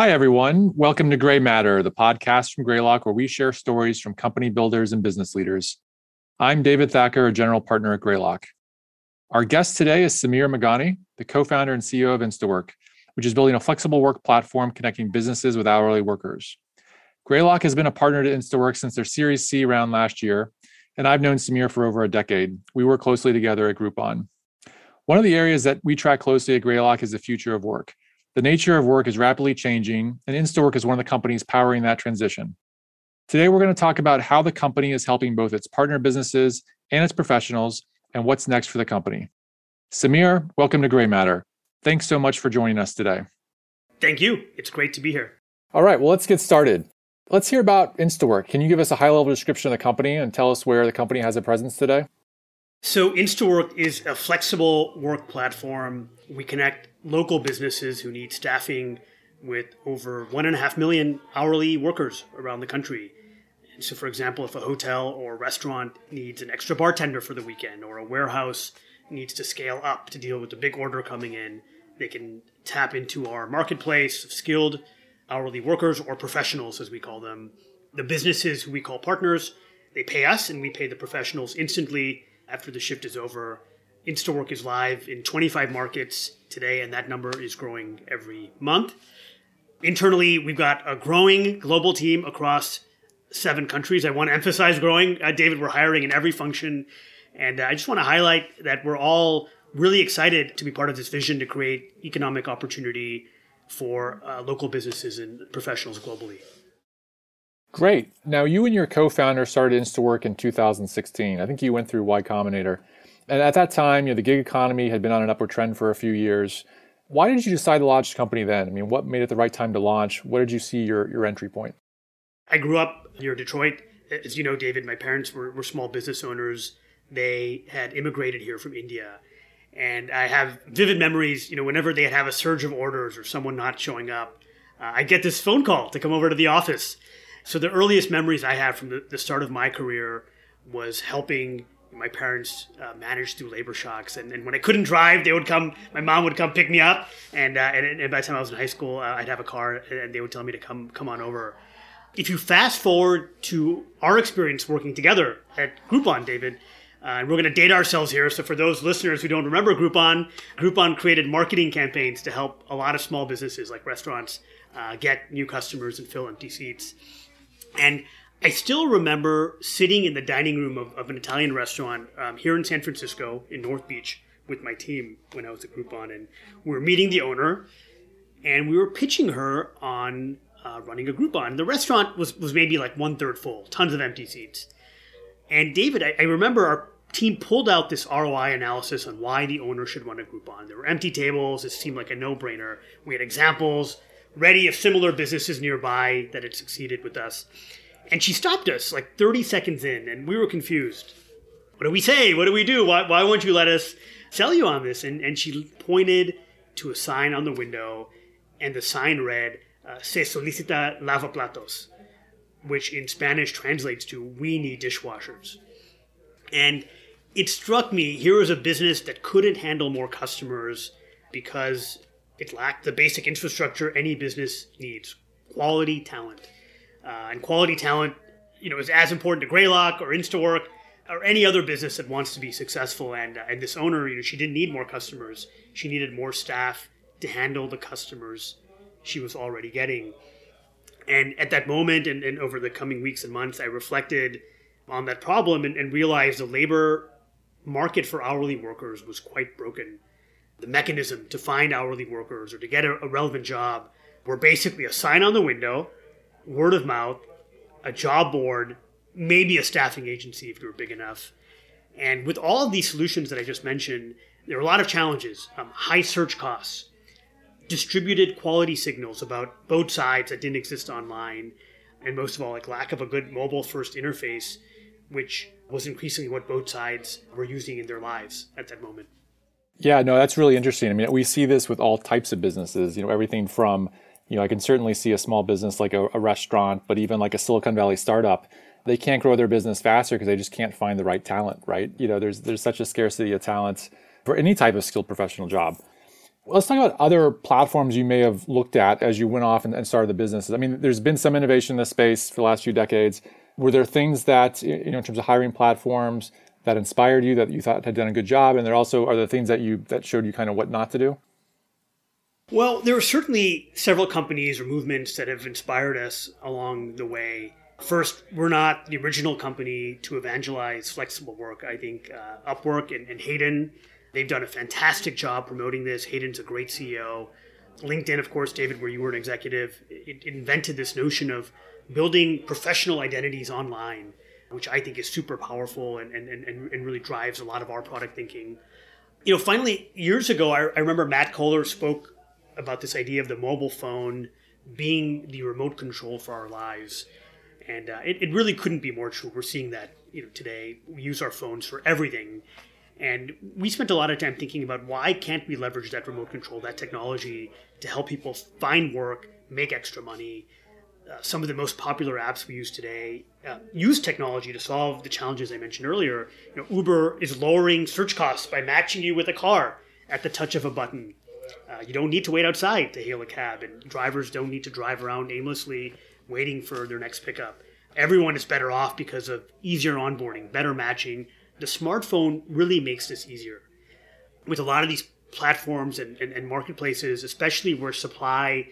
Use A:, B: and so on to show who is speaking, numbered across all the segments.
A: Hi, everyone. Welcome to Greymatter, the podcast from Greylock, where we share stories from company builders and business leaders. I'm David Thacker, a general partner at Greylock. Our guest today is Sumir Meghani, the co founder and CEO of Instawork, which is building a flexible work platform connecting businesses with hourly workers. Greylock has been a partner to Instawork since their Series C round last year, and I've known Sumir for over a decade. We work closely together at Groupon. One of the areas that we track closely at Greylock is the future of work. The nature of work is rapidly changing, and Instawork is one of the companies powering that transition. Today, we're going to talk about how the company is helping both its partner businesses and its professionals, and what's next for the company. Sumir, welcome to Greymatter. Thanks so much for joining us today.
B: Thank you. It's great to be here.
A: All right, well, let's get started. Let's hear about Instawork. Can you give us a high level description of the company and tell us where the company has a presence today?
B: So, Instawork is a flexible work platform. We connect local businesses who need staffing with over one and a half million hourly workers around the country. And so, for example, if a hotel or restaurant needs an extra bartender for the weekend, or a warehouse needs to scale up to deal with the big order coming in, they can tap into our marketplace of skilled hourly workers or professionals, as we call them. The businesses who we call partners, they pay us, and we pay the professionals instantly after the shift is over. Instawork is live in 25 markets today, and that number is growing every month. Internally, we've got a growing global team across seven countries. I want to emphasize growing. Uh, David, we're hiring in every function. And uh, I just want to highlight that we're all really excited to be part of this vision to create economic opportunity for uh, local businesses and professionals globally.
A: Great. Now, you and your co founder started Instawork in 2016. I think you went through Y Combinator. And at that time, you know, the gig economy had been on an upward trend for a few years. Why did you decide to launch the company then? I mean, what made it the right time to launch? What did you see your, your entry point?
B: I grew up near Detroit. As you know, David, my parents were, were small business owners. They had immigrated here from India. And I have vivid memories, you know, whenever they'd have a surge of orders or someone not showing up, uh, I get this phone call to come over to the office. So the earliest memories I have from the, the start of my career was helping my parents uh, through labor shocks, and, and, when I couldn't drive, they would come. My mom would come pick me up, and uh, and, and, by the time I was in high school, uh, I'd have a car, and they would tell me to come come on over. If you fast forward to our experience working together at Groupon, David, uh, and we're going to date ourselves here. So for those listeners who don't remember Groupon, Groupon created marketing campaigns to help a lot of small businesses like restaurants uh, get new customers and fill empty seats. And I still remember sitting in the dining room of, of an Italian restaurant um, here in San Francisco in North Beach with my team when I was at Groupon, and we were meeting the owner, and we were pitching her on uh, running a Groupon. The restaurant was was maybe like one third full, tons of empty seats. And David, I, I remember our team pulled out this ROI analysis on why the owner should run a Groupon. There were empty tables. It seemed like a no brainer. We had examples ready of similar businesses nearby that had succeeded with us. And she stopped us like 30 seconds in, and we were confused. What do we say? What do we do? Why, why won't you let us sell you on this? And, and she pointed to a sign on the window, and the sign read, uh, Se solicita lavaplatos, which in Spanish translates to We need dishwashers. And it struck me here was a business that couldn't handle more customers because it lacked the basic infrastructure any business needs quality talent. Uh, and quality talent, you know, is as important to Greylock or Instawork or any other business that wants to be successful. And uh, and this owner, you know, she didn't need more customers. She needed more staff to handle the customers she was already getting. And at that moment, and, and over the coming weeks and months, I reflected on that problem and, and realized the labor market for hourly workers was quite broken. The mechanism to find hourly workers or to get a, a relevant job were basically a sign on the window word of mouth, a job board, maybe a staffing agency if you were big enough. And with all of these solutions that I just mentioned, there are a lot of challenges um, high search costs, distributed quality signals about both sides that didn't exist online, and most of all, like lack of a good mobile first interface, which was increasingly what both sides were using in their lives at that moment.
A: Yeah, no, that's really interesting. I mean, we see this with all types of businesses, you know, everything from you know, I can certainly see a small business like a, a restaurant, but even like a Silicon Valley startup, they can't grow their business faster because they just can't find the right talent, right? You know, there's there's such a scarcity of talent for any type of skilled professional job. Let's talk about other platforms you may have looked at as you went off and, and started the businesses. I mean, there's been some innovation in this space for the last few decades. Were there things that, you know, in terms of hiring platforms, that inspired you that you thought had done a good job, and there also are the things that you that showed you kind of what not to do?
B: Well, there are certainly several companies or movements that have inspired us along the way. First, we're not the original company to evangelize flexible work. I think uh, Upwork and, and Hayden, they've done a fantastic job promoting this. Hayden's a great CEO. LinkedIn, of course, David, where you were an executive, it invented this notion of building professional identities online which I think is super powerful and, and, and, and really drives a lot of our product thinking. You know, finally, years ago, I, I remember Matt Cohler spoke about this idea of the mobile phone being the remote control for our lives. And uh, it, it really couldn't be more true. We're seeing that you know today. We use our phones for everything. And we spent a lot of time thinking about why can't we leverage that remote control, that technology, to help people find work, make extra money, uh, some of the most popular apps we use today uh, use technology to solve the challenges I mentioned earlier. You know, Uber is lowering search costs by matching you with a car at the touch of a button. Uh, you don't need to wait outside to hail a cab, and drivers don't need to drive around aimlessly waiting for their next pickup. Everyone is better off because of easier onboarding, better matching. The smartphone really makes this easier. With a lot of these platforms and, and, and marketplaces, especially where supply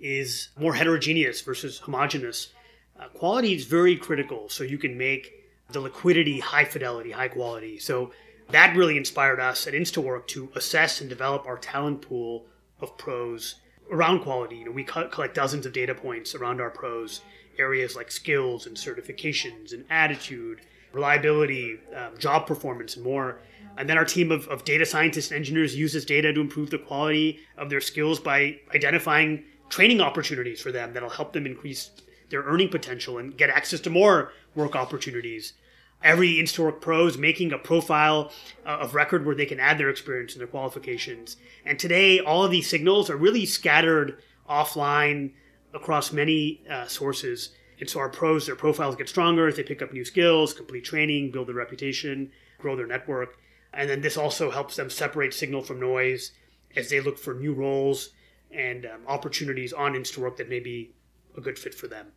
B: is more heterogeneous versus homogeneous. Uh, quality is very critical, so you can make the liquidity high fidelity, high quality. So that really inspired us at Instawork to assess and develop our talent pool of pros around quality. You know, we collect dozens of data points around our pros, areas like skills and certifications and attitude, reliability, um, job performance, and more. And then our team of, of data scientists and engineers uses data to improve the quality of their skills by identifying training opportunities for them that'll help them increase their earning potential and get access to more work opportunities. Every Instawork Pro is making a profile uh, of record where they can add their experience and their qualifications. And today, all of these signals are really scattered offline across many uh, sources. And so our pros, their profiles get stronger as they pick up new skills, complete training, build their reputation, grow their network. And then this also helps them separate signal from noise as they look for new roles and um, opportunities on Instawork that may be a good fit for them.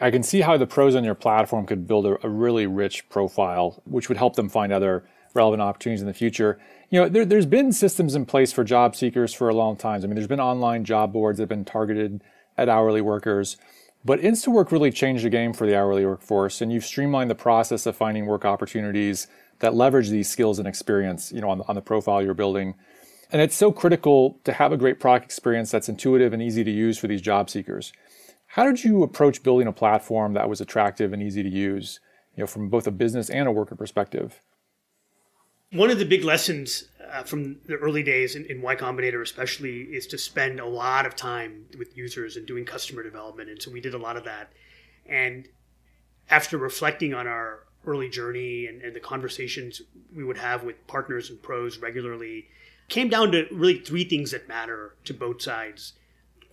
A: I can see how the pros on your platform could build a, a really rich profile, which would help them find other relevant opportunities in the future. You know, there, has been systems in place for job seekers for a long time. I mean, there's been online job boards that have been targeted at hourly workers. But Instawork really changed the game for the hourly workforce, and you've streamlined the process of finding work opportunities that leverage these skills and experience, you know, on, on the profile you're building. And it's so critical to have a great product experience that's intuitive and easy to use for these job seekers. How did you approach building a platform that was attractive and easy to use, you know, from both a business and a worker perspective?
B: One of the big lessons uh, from the early days in, in Y Combinator, especially, is to spend a lot of time with users and doing customer development. And so we did a lot of that. And after reflecting on our early journey and, and the conversations we would have with partners and pros regularly, came down to really three things that matter to both sides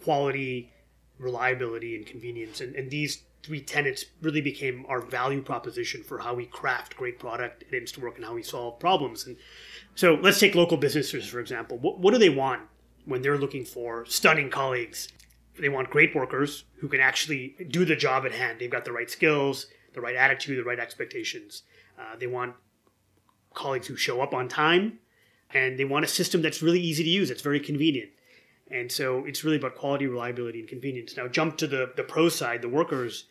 B: quality, reliability, and convenience. And, and these three tenets really became our value proposition for how we craft great product at Instawork and how we solve problems. And so let's take local businesses, for example. What, what do they want when they're looking for stunning colleagues? They want great workers who can actually do the job at hand. They've got the right skills, the right attitude, the right expectations. Uh, they want colleagues who show up on time, and they want a system that's really easy to use. It's very convenient. And so it's really about quality, reliability, and convenience. Now, jump to the, the pro side, the workers.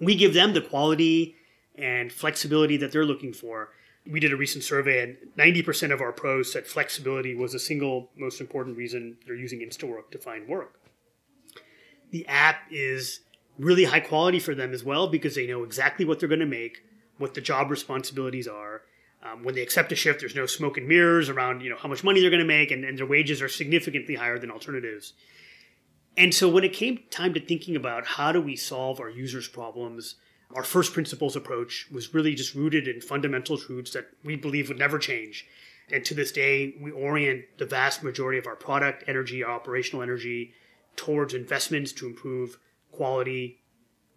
B: We give them the quality and flexibility that they're looking for. We did a recent survey, and 90% of our pros said flexibility was the single most important reason they're using Instawork to find work. The app is really high quality for them as well because they know exactly what they're going to make, what the job responsibilities are, um, when they accept a shift, there's no smoke and mirrors around you know how much money they're going to make, and, and their wages are significantly higher than alternatives. And so when it came time to thinking about how do we solve our users' problems, our first principles approach was really just rooted in fundamental truths that we believe would never change. And to this day, we orient the vast majority of our product energy, our operational energy, towards investments to improve quality,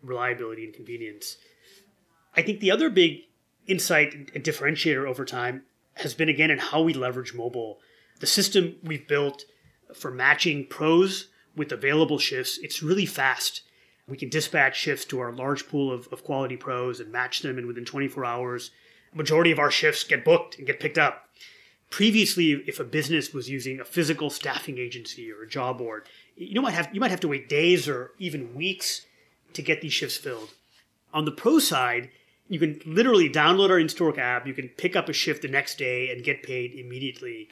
B: reliability, and convenience. I think the other big insight and differentiator over time has been again in how we leverage mobile. The system we've built for matching pros with available shifts, it's really fast. We can dispatch shifts to our large pool of, of quality pros and match them, and within 24 hours, majority of our shifts get booked and get picked up. Previously, if a business was using a physical staffing agency or a job board, you might have you might have to wait days or even weeks to get these shifts filled. On the pro side, you can literally download our Instawork app, you can pick up a shift the next day and get paid immediately.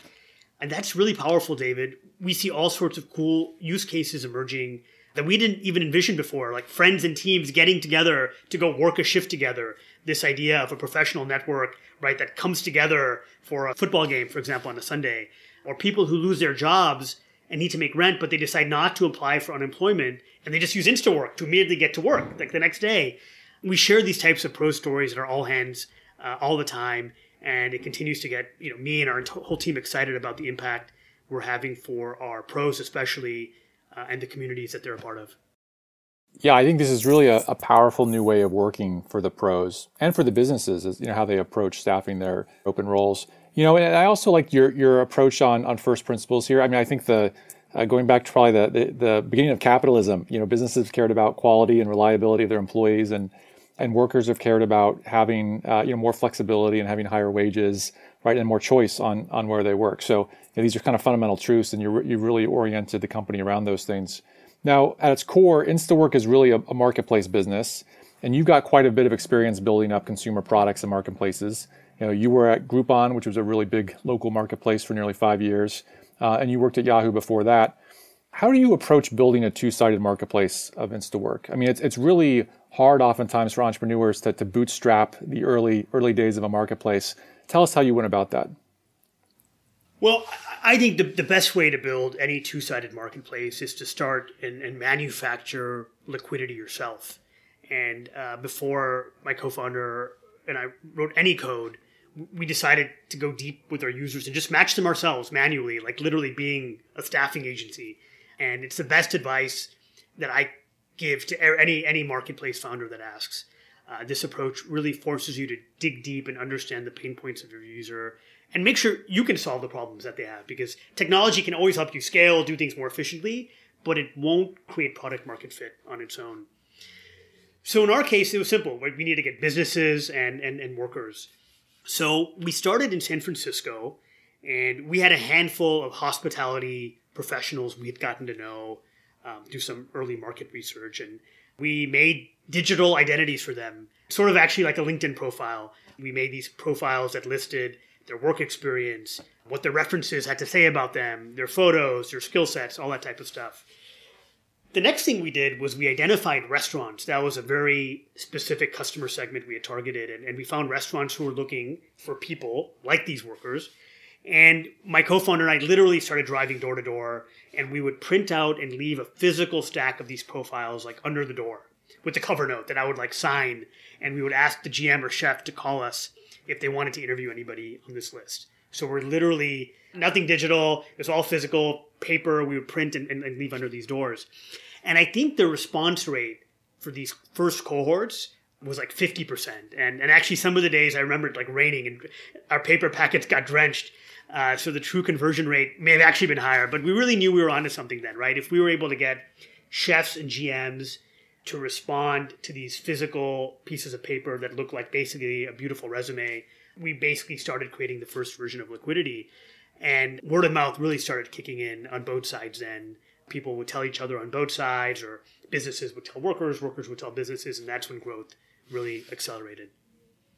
B: And that's really powerful, David. We see all sorts of cool use cases emerging that we didn't even envision before, like friends and teams getting together to go work a shift together. This idea of a professional network, right, that comes together for a football game, for example, on a Sunday, or people who lose their jobs and need to make rent, but they decide not to apply for unemployment and they just use Instawork to immediately get to work, like the next day. We share these types of pro stories at our all hands uh, all the time, and it continues to get you know me and our whole team excited about the impact we're having for our pros, especially uh, and the communities that they're a part of.
A: Yeah, I think this is really a, a, powerful new way of working for the pros and for the businesses. You know how they approach staffing their open roles. You know, and I also like your your approach on on first principles here. I mean, I think the uh, going back to probably the, the, the beginning of capitalism, you know, businesses cared about quality and reliability of their employees, and and workers have cared about having uh, you know more flexibility and having higher wages, right, and more choice on on where they work. So you know, these are kind of fundamental truths, and you you really oriented the company around those things. Now, at its core, InstaWork is really a, a marketplace business, and you've got quite a bit of experience building up consumer products and marketplaces. You know, you were at Groupon, which was a really big local marketplace for nearly five years, uh, and you worked at Yahoo before that. How do you approach building a two-sided marketplace of InstaWork? I mean, it's it's really hard oftentimes for entrepreneurs to, to bootstrap the early early days of a marketplace. Tell us how you went about that.
B: Well, I think the, the best way to build any two sided marketplace is to start and, and manufacture liquidity yourself. And uh, before my co founder and I wrote any code, we decided to go deep with our users and just match them ourselves manually, like literally being a staffing agency. And it's the best advice that I give to any any marketplace founder that asks. Uh, this approach really forces you to dig deep and understand the pain points of your user and make sure you can solve the problems that they have because technology can always help you scale, do things more efficiently, but it won't create product market fit on its own. So in our case, it was simple. We need to get businesses and, and, and workers. So we started in San Francisco and we had a handful of hospitality professionals we had gotten to know, um, do some early market research, and we made digital identities for them, sort of actually like a LinkedIn profile. We made these profiles that listed their work experience, what their references had to say about them, their photos, their skill sets, all that type of stuff. The next thing we did was we identified restaurants. That was a very specific customer segment we had targeted. And, and we found restaurants who were looking for people like these workers. And my co founder and I literally started driving door to door, and we would print out and leave a physical stack of these profiles like under the door with the cover note that I would like sign. And we would ask the GM or chef to call us if they wanted to interview anybody on this list. So we're literally nothing digital. It's all physical paper. We would print and, and, and leave under these doors. And I think the response rate for these first cohorts was like 50%. And, and actually, some of the days I remember like raining and our paper packets got drenched. Uh, so the true conversion rate may have actually been higher, but we really knew we were onto something then, right? If we were able to get chefs and GMs to respond to these physical pieces of paper that look like basically a beautiful resume. We basically started creating the first version of liquidity. And word of mouth really started kicking in on both sides then. People would tell each other on both sides, or businesses would tell workers, workers would tell businesses, and that's when growth really accelerated.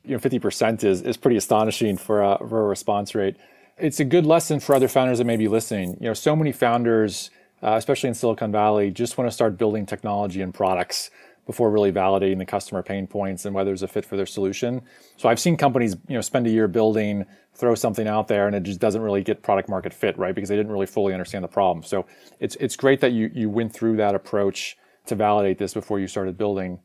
A: You know, 50% is, is pretty astonishing for a, for a response rate. It's a good lesson for other founders that may be listening. You know, so many founders uh, especially in Silicon Valley, just want to start building technology and products before really validating the customer pain points and whether it's a fit for their solution. So I've seen companies, you know, spend a year building, throw something out there, and it just doesn't really get product market fit, right? Because they didn't really fully understand the problem. So it's it's great that you you went through that approach to validate this before you started building.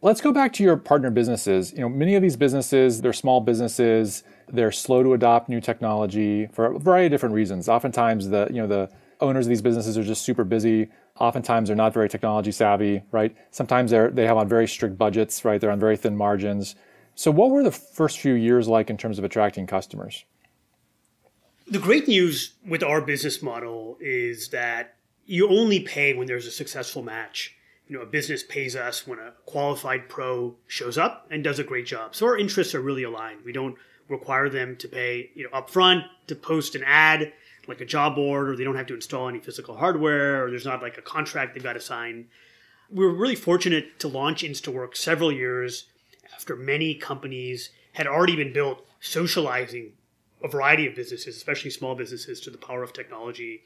A: Let's go back to your partner businesses. You know, many of these businesses, they're small businesses, they're slow to adopt new technology for a variety of different reasons. Oftentimes the, you know, the owners of these businesses are just super busy. Oftentimes they're not very technology savvy, right? Sometimes they're they have on very strict budgets, right? They're on very thin margins. So what were the first few years like in terms of attracting customers?
B: The great news with our business model is that you only pay when there's a successful match. You know, a business pays us when a qualified pro shows up and does a great job. So our interests are really aligned. We don't require them to pay, you know, upfront to post an ad like a job board, or they don't have to install any physical hardware, or there's not like a contract they've got to sign. We were really fortunate to launch InstaWork several years after many companies had already been built socializing a variety of businesses, especially small businesses, to the power of technology.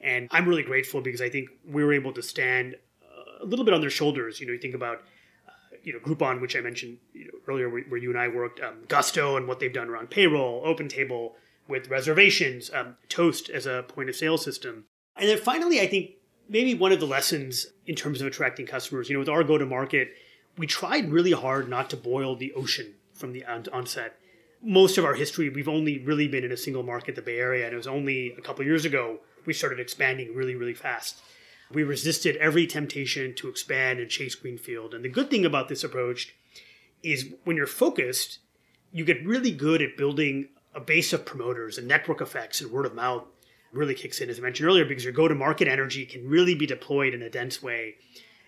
B: And I'm really grateful because I think we were able to stand uh, a little bit on their shoulders. You know, you think about you know Groupon, which I mentioned you know, earlier, where, where, you and I worked, um, Gusto, and what they've done around payroll, OpenTable with reservations, um, Toast as a point of sale system, and then finally, I think maybe one of the lessons in terms of attracting customers. You know, with our go to market, we tried really hard not to boil the ocean from the onset most of our history, we've only really been in a single market, the Bay Area, and it was only a couple years ago we started expanding really, really fast. We resisted every temptation to expand and chase greenfield. And the good thing about this approach is when you're focused, you get really good at building a base of promoters and network effects and word of mouth really kicks in, as I mentioned earlier, because your go to market energy can really be deployed in a dense way.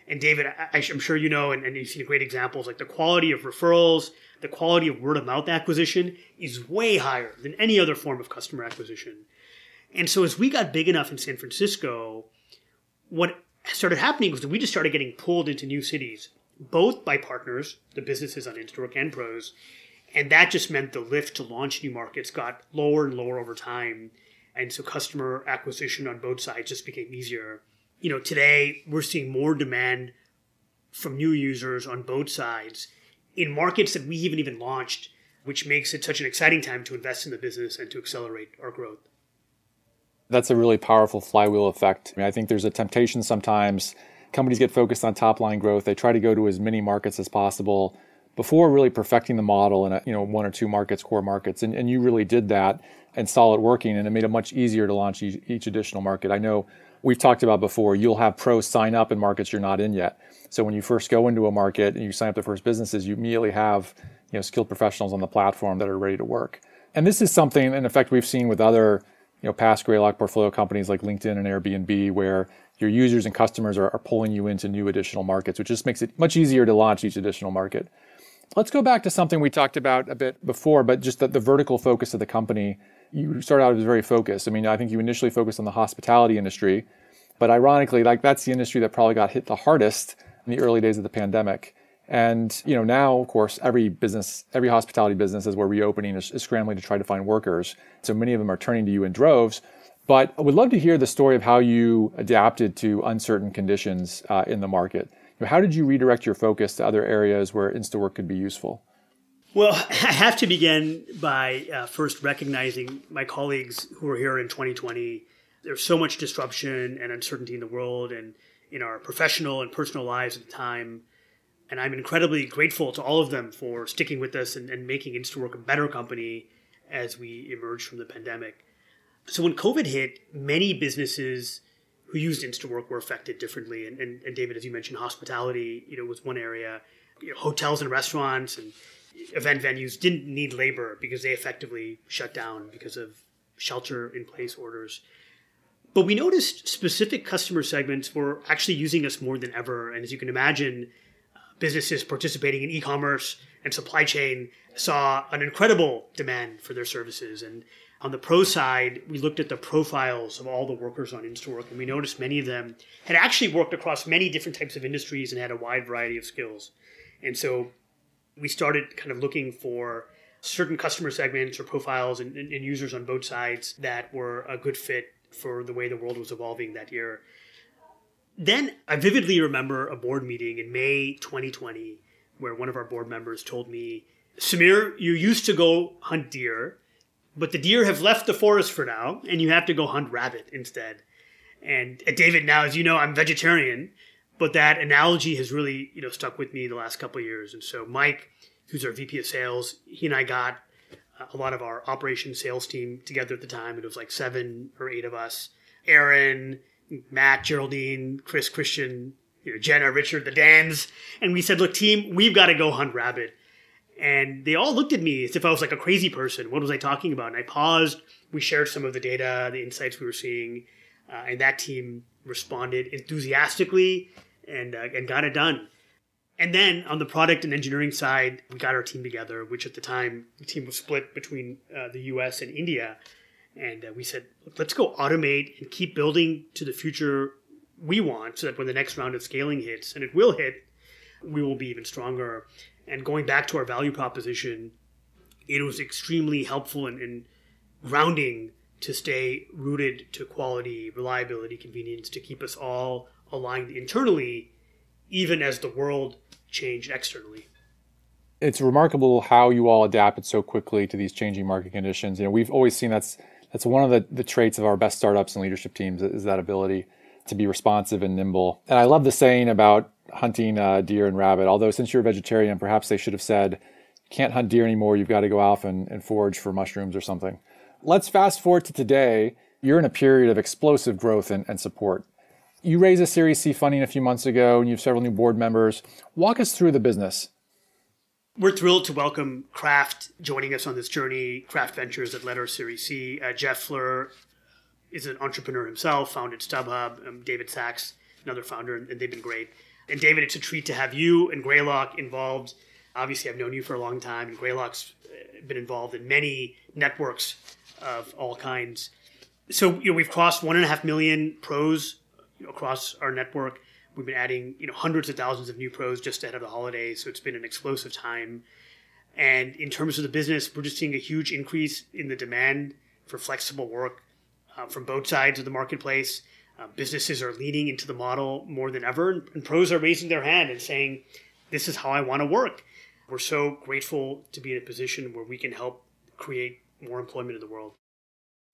B: And David, I, am sure you know, and, and you've seen great examples like the quality of referrals, the quality of word of mouth acquisition is way higher than any other form of customer acquisition. And so as we got big enough in San Francisco, what started happening was we just started getting pulled into new cities, both by partners, the businesses on Instawork and pros. And that just meant the lift to launch new markets got lower and lower over time. And so customer acquisition on both sides just became easier. You know, today we're seeing more demand from new users on both sides in markets that we haven't even launched, which makes it such an exciting time to invest in the business and to accelerate our growth.
A: That's a really powerful flywheel effect. I, mean, I think there's a temptation sometimes. Companies get focused on top line growth. They try to go to as many markets as possible before really perfecting the model in a, you know one or two markets, core markets. And, and you really did that and saw it working, and it made it much easier to launch each, each additional market. I know we've talked about before. You'll have pros sign up in markets you're not in yet. So when you first go into a market and you sign up the first businesses, you immediately have you know skilled professionals on the platform that are ready to work. And this is something, in effect, we've seen with other you know past Greylock portfolio companies like LinkedIn and Airbnb, where your users and customers are, are pulling you into new additional markets, which just makes it much easier to launch each additional market. Let's go back to something we talked about a bit before, but just the, the vertical focus of the company. You started out as very focused. I mean, I think you initially focused on the hospitality industry, but ironically, like that's the industry that probably got hit the hardest in the early days of the pandemic. And you know now, of course, every business, every hospitality business, as we're reopening, is, is, scrambling to try to find workers. So many of them are turning to you in droves. But I would love to hear the story of how you adapted to uncertain conditions uh, in the market. How did you redirect your focus to other areas where InstaWork could be useful?
B: Well, I have to begin by uh, first recognizing my colleagues who were here in 2020. There's so much disruption and uncertainty in the world, and in our professional and personal lives at the time. And I'm incredibly grateful to all of them for sticking with us and, and making Instawork a better company as we emerge from the pandemic. So when COVID hit, many businesses who used Instawork were affected differently. And, and, and David, as you mentioned, hospitality, you know, was one area. You know, hotels and restaurants and event venues didn't need labor because they effectively shut down because of shelter in place orders. But we noticed specific customer segments were actually using us more than ever. And as you can imagine, businesses participating in e commerce and supply chain saw an incredible demand for their services. And on the pro side, we looked at the profiles of all the workers on InstaWork, and we noticed many of them had actually worked across many different types of industries and had a wide variety of skills. And so we started kind of looking for certain customer segments or profiles and, and, users on both sides that were a good fit for the way the world was evolving that year. Then I vividly remember a board meeting in May 2020 where one of our board members told me, Sumir, you used to go hunt deer, but the deer have left the forest for now, and you have to go hunt rabbit instead. And uh, David, now as you know, I'm vegetarian, but that analogy has really you know stuck with me the last couple years. And so Mike, who's our VP of Sales, he and I got a lot of our operations sales team together at the time. It was like seven or eight of us. Aaron, Matt, Geraldine, Chris, Christian, you know, Jenna, Richard, the Dans. And we said, look, team, we've got to go hunt rabbit. And they all looked at me as if I was like a crazy person. What was I talking about? And I paused. We shared some of the data, the insights we were seeing, uh, and that team responded enthusiastically and uh, and got it done. And then on the product and engineering side, we got our team together, which at the time the team was split between uh, the U.S. and India, and uh, we said, let's go automate and keep building to the future we want, so that when the next round of scaling hits, and it will hit, we will be even stronger. And going back to our value proposition, it was extremely helpful and, and grounding to stay rooted to quality, reliability, convenience, to keep us all aligned internally, even as the world changed externally.
A: It's remarkable how you all adapted so quickly to these changing market conditions. You know, we've always seen that's that's one of the, the traits of our best startups and leadership teams is that ability to be responsive and nimble. And I love the saying about hunting uh, deer and rabbit. Although since you're a vegetarian, perhaps they should have said, can't hunt deer anymore. You've got to go off and, and forage for mushrooms or something." Let's fast forward to today. You're in a period of explosive growth and, and support. You raised a Series C funding a few months ago, and you have several new board members. Walk us through the business.
B: We're thrilled to welcome Craft joining us on this journey. Craft Ventures at led our Series C. Uh, Jeff Fluhr is an entrepreneur himself, founded StubHub. Um, David Sacks, another founder, and they've been great. And David, it's a treat to have you and Greylock involved. Obviously, I've known you for a long time, and Greylock's uh, been involved in many networks of all kinds. So, you know, we've crossed one and a half million pros across our network. We've been adding, you know, hundreds of thousands of new pros just ahead of the holidays. So it's been an explosive time. And in terms of the business, we're just seeing a huge increase in the demand for flexible work uh, from both sides of the marketplace. Uh, businesses are leaning into the model more than ever, and, and pros are raising their hand and saying, "This is how I want to work." We're so grateful to be in a position where we can help create more employment in the world.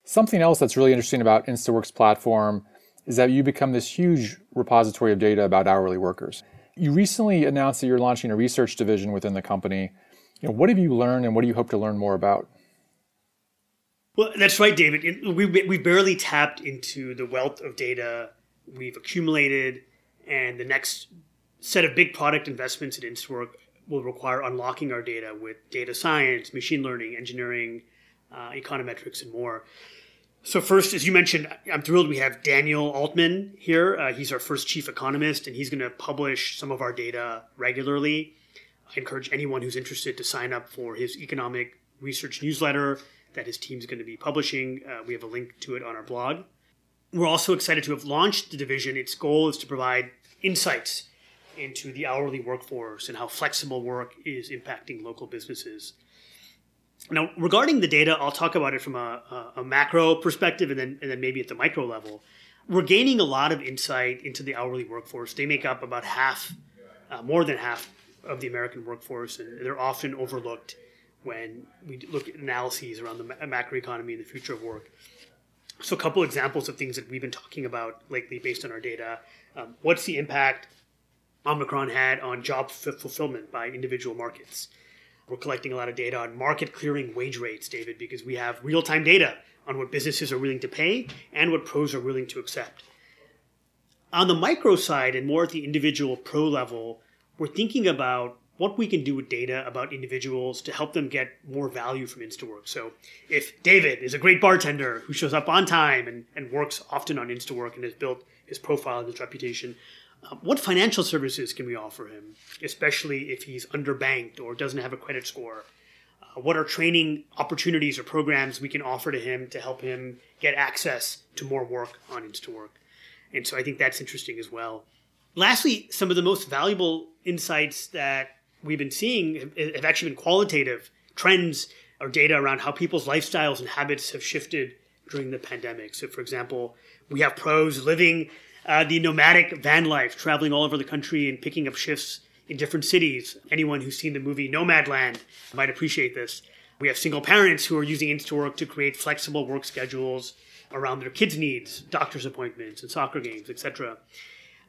A: Something else that's really interesting about Instaworks platform is that you become this huge repository of data about hourly workers. You recently announced that you're launching a research division within the company. You know, what have you learned and what do you hope to learn more about?
B: Well, that's right, David. We, we barely tapped into the wealth of data we've accumulated, and the next set of big product investments at Instawork will require unlocking our data with data science, machine learning, engineering, uh, econometrics, and more. So first, as you mentioned, I'm thrilled we have Daniel Altman here. Uh, he's our first chief economist, and he's going to publish some of our data regularly. I encourage anyone who's interested to sign up for his economic research newsletter that his team's going to be publishing. Uh, we have a link to it on our blog. We're also excited to have launched the division. Its goal is to provide insights into the hourly workforce and how flexible work is impacting local businesses. Now, regarding the data, I'll talk about it from a, a, macro perspective and then, and then maybe at the micro level. We're gaining a lot of insight into the hourly workforce. They make up about half, uh, more than half of the American workforce, and they're often overlooked when we look at analyses around the macroeconomy and the future of work. So, a couple examples of things that we've been talking about lately based on our data. Um, what's the impact Omicron had on job f- fulfillment by individual markets? We're collecting a lot of data on market clearing wage rates, David, because we have real time data on what businesses are willing to pay and what pros are willing to accept. On the micro side and more at the individual pro level, we're thinking about what we can do with data about individuals to help them get more value from Instawork. So, if David is a great bartender who shows up on time and, and works often on Instawork and has built his profile and his reputation, uh, what financial services can we offer him, especially if he's underbanked or doesn't have a credit score? Uh, what are training opportunities or programs we can offer to him to help him get access to more work on Instawork? And so I think that's interesting as well. Lastly, some of the most valuable insights that we've been seeing have actually been qualitative trends or data around how people's lifestyles and habits have shifted during the pandemic. So, for example, we have pros living uh, the nomadic van life, traveling all over the country and picking up shifts in different cities. Anyone who's seen the movie Nomadland might appreciate this. We have single parents who are using Instawork to create flexible work schedules around their kids' needs, doctor's appointments, and soccer games, etc.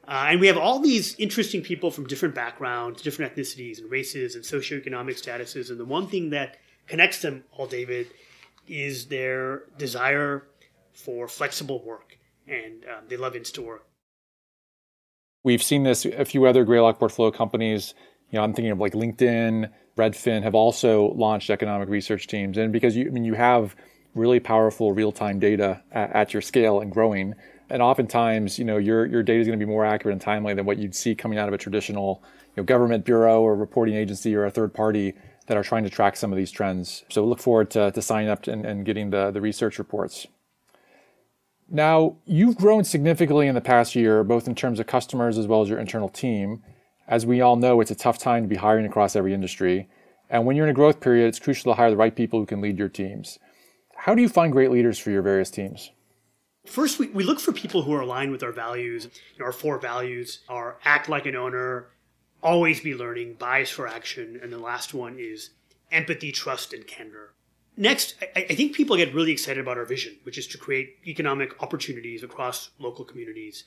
B: Uh, and we have all these interesting people from different backgrounds, different ethnicities and races and socioeconomic statuses. And the one thing that connects them all, David, is their desire for flexible work. And um, they love in-store.
A: We've seen this a few other Greylock portfolio companies You know, I'm thinking of like LinkedIn, Redfin have also launched economic research teams, and because you, I mean, you have really powerful real-time data at, at your scale and growing, and oftentimes, you know, your your data is going to be more accurate and timely than what you'd see coming out of a traditional, you know, government bureau or reporting agency or a third party that are trying to track some of these trends. So look forward to, to signing up and, and getting the, the research reports. Now, you've grown significantly in the past year, both in terms of customers as well as your internal team. As we all know, it's a tough time to be hiring across every industry. And when you're in a growth period, it's crucial to hire the right people who can lead your teams. How do you find great leaders for your various teams?
B: First, we, we look for people who are aligned with our values. You know, our four values are act like an owner, always be learning, bias for action, and the last one is empathy, trust, and candor. Next, I, I, think people get really excited about our vision, which is to create economic opportunities across local communities.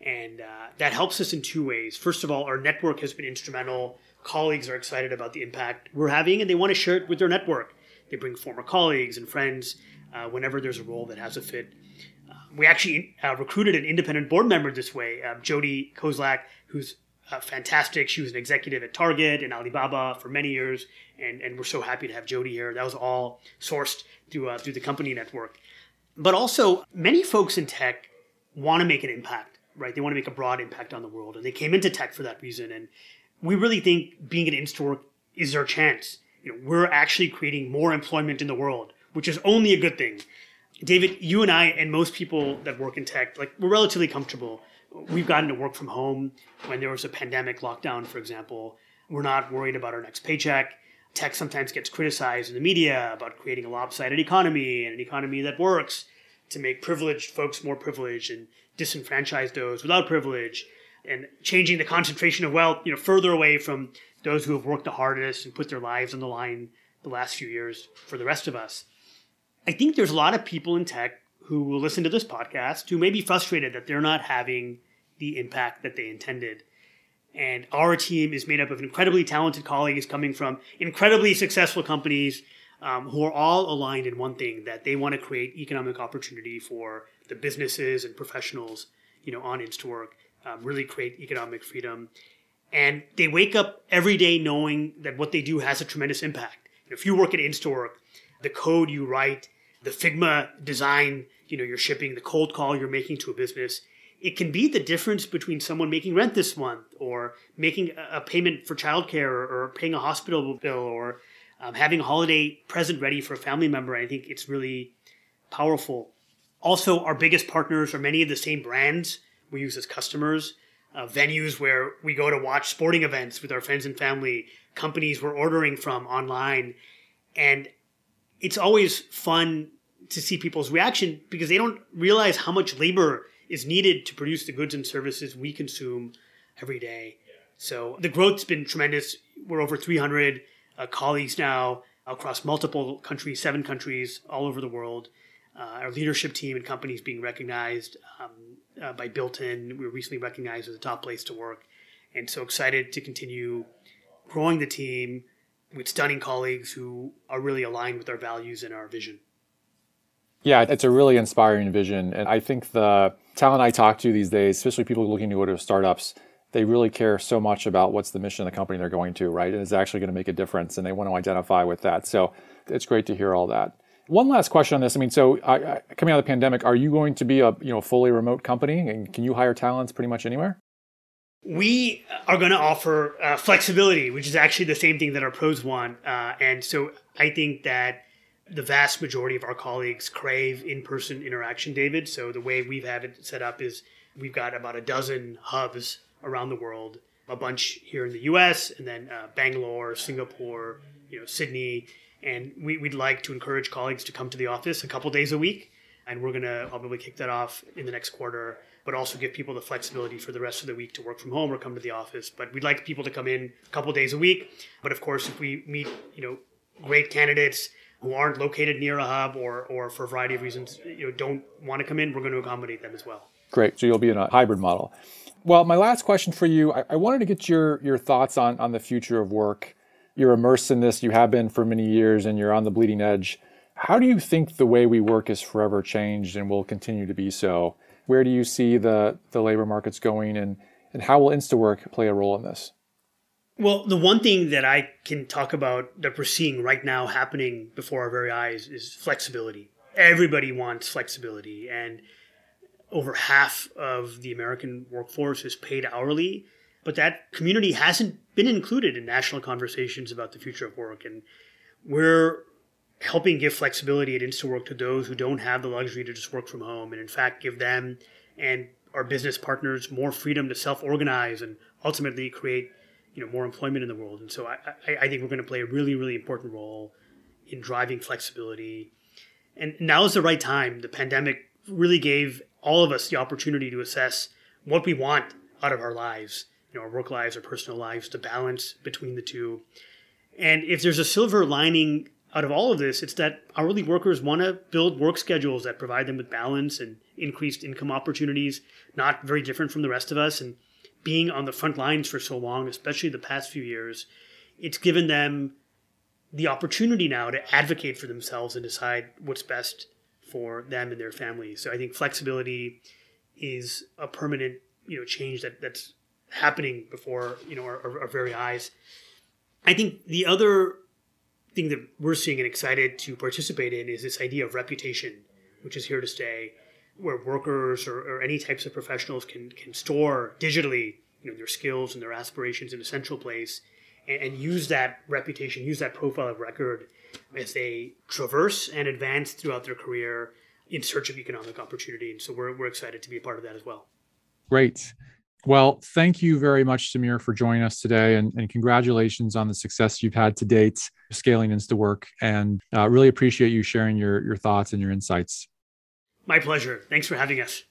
B: And uh, that helps us in two ways. First of all, our network has been instrumental. Colleagues are excited about the impact we're having, and they want to share it with their network. They bring former colleagues and friends uh, whenever there's a role that has a fit. Uh, we actually uh, recruited an independent board member this way, uh, Jodee Kozlak, who's uh, fantastic. She was an executive at Target and Alibaba for many years, and, and we're so happy to have Jodee here. That was all sourced through uh, through the company network. But also, many folks in tech want to make an impact, right? They want to make a broad impact on the world, and they came into tech for that reason. And we really think being at Instawork is our chance. You know, we're actually creating more employment in the world, which is only a good thing. David, you and I, and most people that work in tech, like we're relatively comfortable we've gotten to work from home when there was a pandemic lockdown, for example. We're not worried about our next paycheck. Tech sometimes gets criticized in the media about creating a lopsided economy and an economy that works to make privileged folks more privileged and disenfranchise those without privilege and changing the concentration of wealth you know further away from those who have worked the hardest and put their lives on the line the last few years for the rest of us. I think there's a lot of people in tech who will listen to this podcast who may be frustrated that they're not having the impact that they intended. And our team is made up of incredibly talented colleagues coming from incredibly successful companies um, who are all aligned in one thing that they want to create economic opportunity for the businesses and professionals, you know, on Instawork, um, really create economic freedom. And they wake up every day knowing that what they do has a tremendous impact. If you work at Instawork, the code you write, the Figma design you know you're shipping, the cold call you're making to a business. It can be the difference between someone making rent this month or making a payment for childcare or, or paying a hospital bill or um, having a holiday present ready for a family member. I think it's really powerful. Also, our biggest partners are many of the same brands we use as customers, uh, venues where we go to watch sporting events with our friends and family, companies we're ordering from online. And it's always fun to see people's reaction because they don't realize how much labor is needed to produce the goods and services we consume every day. So the growth's been tremendous. We're over 300 uh, colleagues now across multiple countries, seven countries all over the world. Uh, our leadership team and companies being recognized um, uh, by Built In. We were recently recognized as a top place to work. And so excited to continue growing the team with stunning colleagues who are really aligned with our values and our vision.
A: Yeah, it's a really inspiring vision. And I think the talent I talk to these days, especially people looking to go to startups, they really care so much about what's the mission of the company they're going to, right? And it's actually going to make a difference and they want to identify with that. So it's great to hear all that. One last question on this. I mean, so I, I, coming out of the pandemic, are you going to be a you know fully remote company, and can you hire talents pretty much anywhere?
B: We are going to offer uh, flexibility, which is actually the same thing that our pros want, uh, and so I think that the vast majority of our colleagues crave in-person interaction, David. So the way we've had it set up is we've got about a dozen hubs around the world, a bunch here in the U.S., and then uh, Bangalore, Singapore, you know, Sydney, and we, would like to encourage colleagues to come to the office a couple days a week, and we're going to probably kick that off in the next quarter. But also give people the flexibility for the rest of the week to work from home or come to the office. But we'd like people to come in a couple days a week. But of course, if we meet, you know, great candidates who aren't located near a hub or, or for a variety of reasons you know, don't want to come in, we're going to accommodate them as well.
A: Great. So you'll be in a hybrid model. Well, my last question for you, I, I wanted to get your, your thoughts on, on the future of work. You're immersed in this, you have been for many years, and you're on the bleeding edge. How do you think the way we work is forever changed and will continue to be so? Where do you see the, the labor markets going, and, and how will Instawork play a role in this?
B: Well, the one thing that I can talk about that we're seeing right now happening before our very eyes is flexibility. Everybody wants flexibility, and over half of the American workforce is paid hourly, but that community hasn't been included in national conversations about the future of work. And we're helping give flexibility at InstaWork to those who don't have the luxury to just work from home, and in fact, give them and our business partners more freedom to self-organize and ultimately create you know more employment in the world. And so I, I, I think we're going to play a really really important role in driving flexibility. And now is the right time. The pandemic really gave all of us the opportunity to assess what we want out of our lives, you know, our work lives, our personal lives, the balance between the two. And if there's a silver lining out of all of this, it's that hourly workers want to build work schedules that provide them with balance and increased income opportunities, not very different from the rest of us. And being on the front lines for so long, especially the past few years, it's given them the opportunity now to advocate for themselves and decide what's best for them and their families. So I think flexibility is a permanent, you know, change that that's happening before you know our, our, our very eyes. I think the other thing that we're seeing and excited to participate in is this idea of reputation, which is here to stay, where workers or, or any types of professionals can can store digitally, you know, their skills and their aspirations in a central place, and, and use that reputation, use that profile of record as they traverse and advance throughout their career in search of economic opportunity. And so we're, we're excited to be a part of that as well.
A: Great. Well, thank you very much, Sumir, for joining us today, and, and congratulations on the success you've had to date scaling Instawork. And uh, really appreciate you sharing your, your thoughts and your insights.
B: My pleasure. Thanks for having us.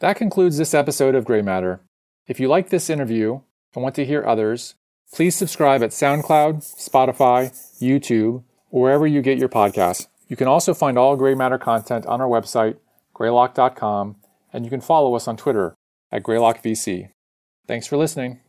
A: That concludes this episode of Greymatter. If you like this interview and want to hear others, please subscribe at SoundCloud, Spotify, YouTube, or wherever you get your podcasts. You can also find all Greymatter content on our website, greylock.com, and you can follow us on Twitter at GreylockVC. Thanks for listening.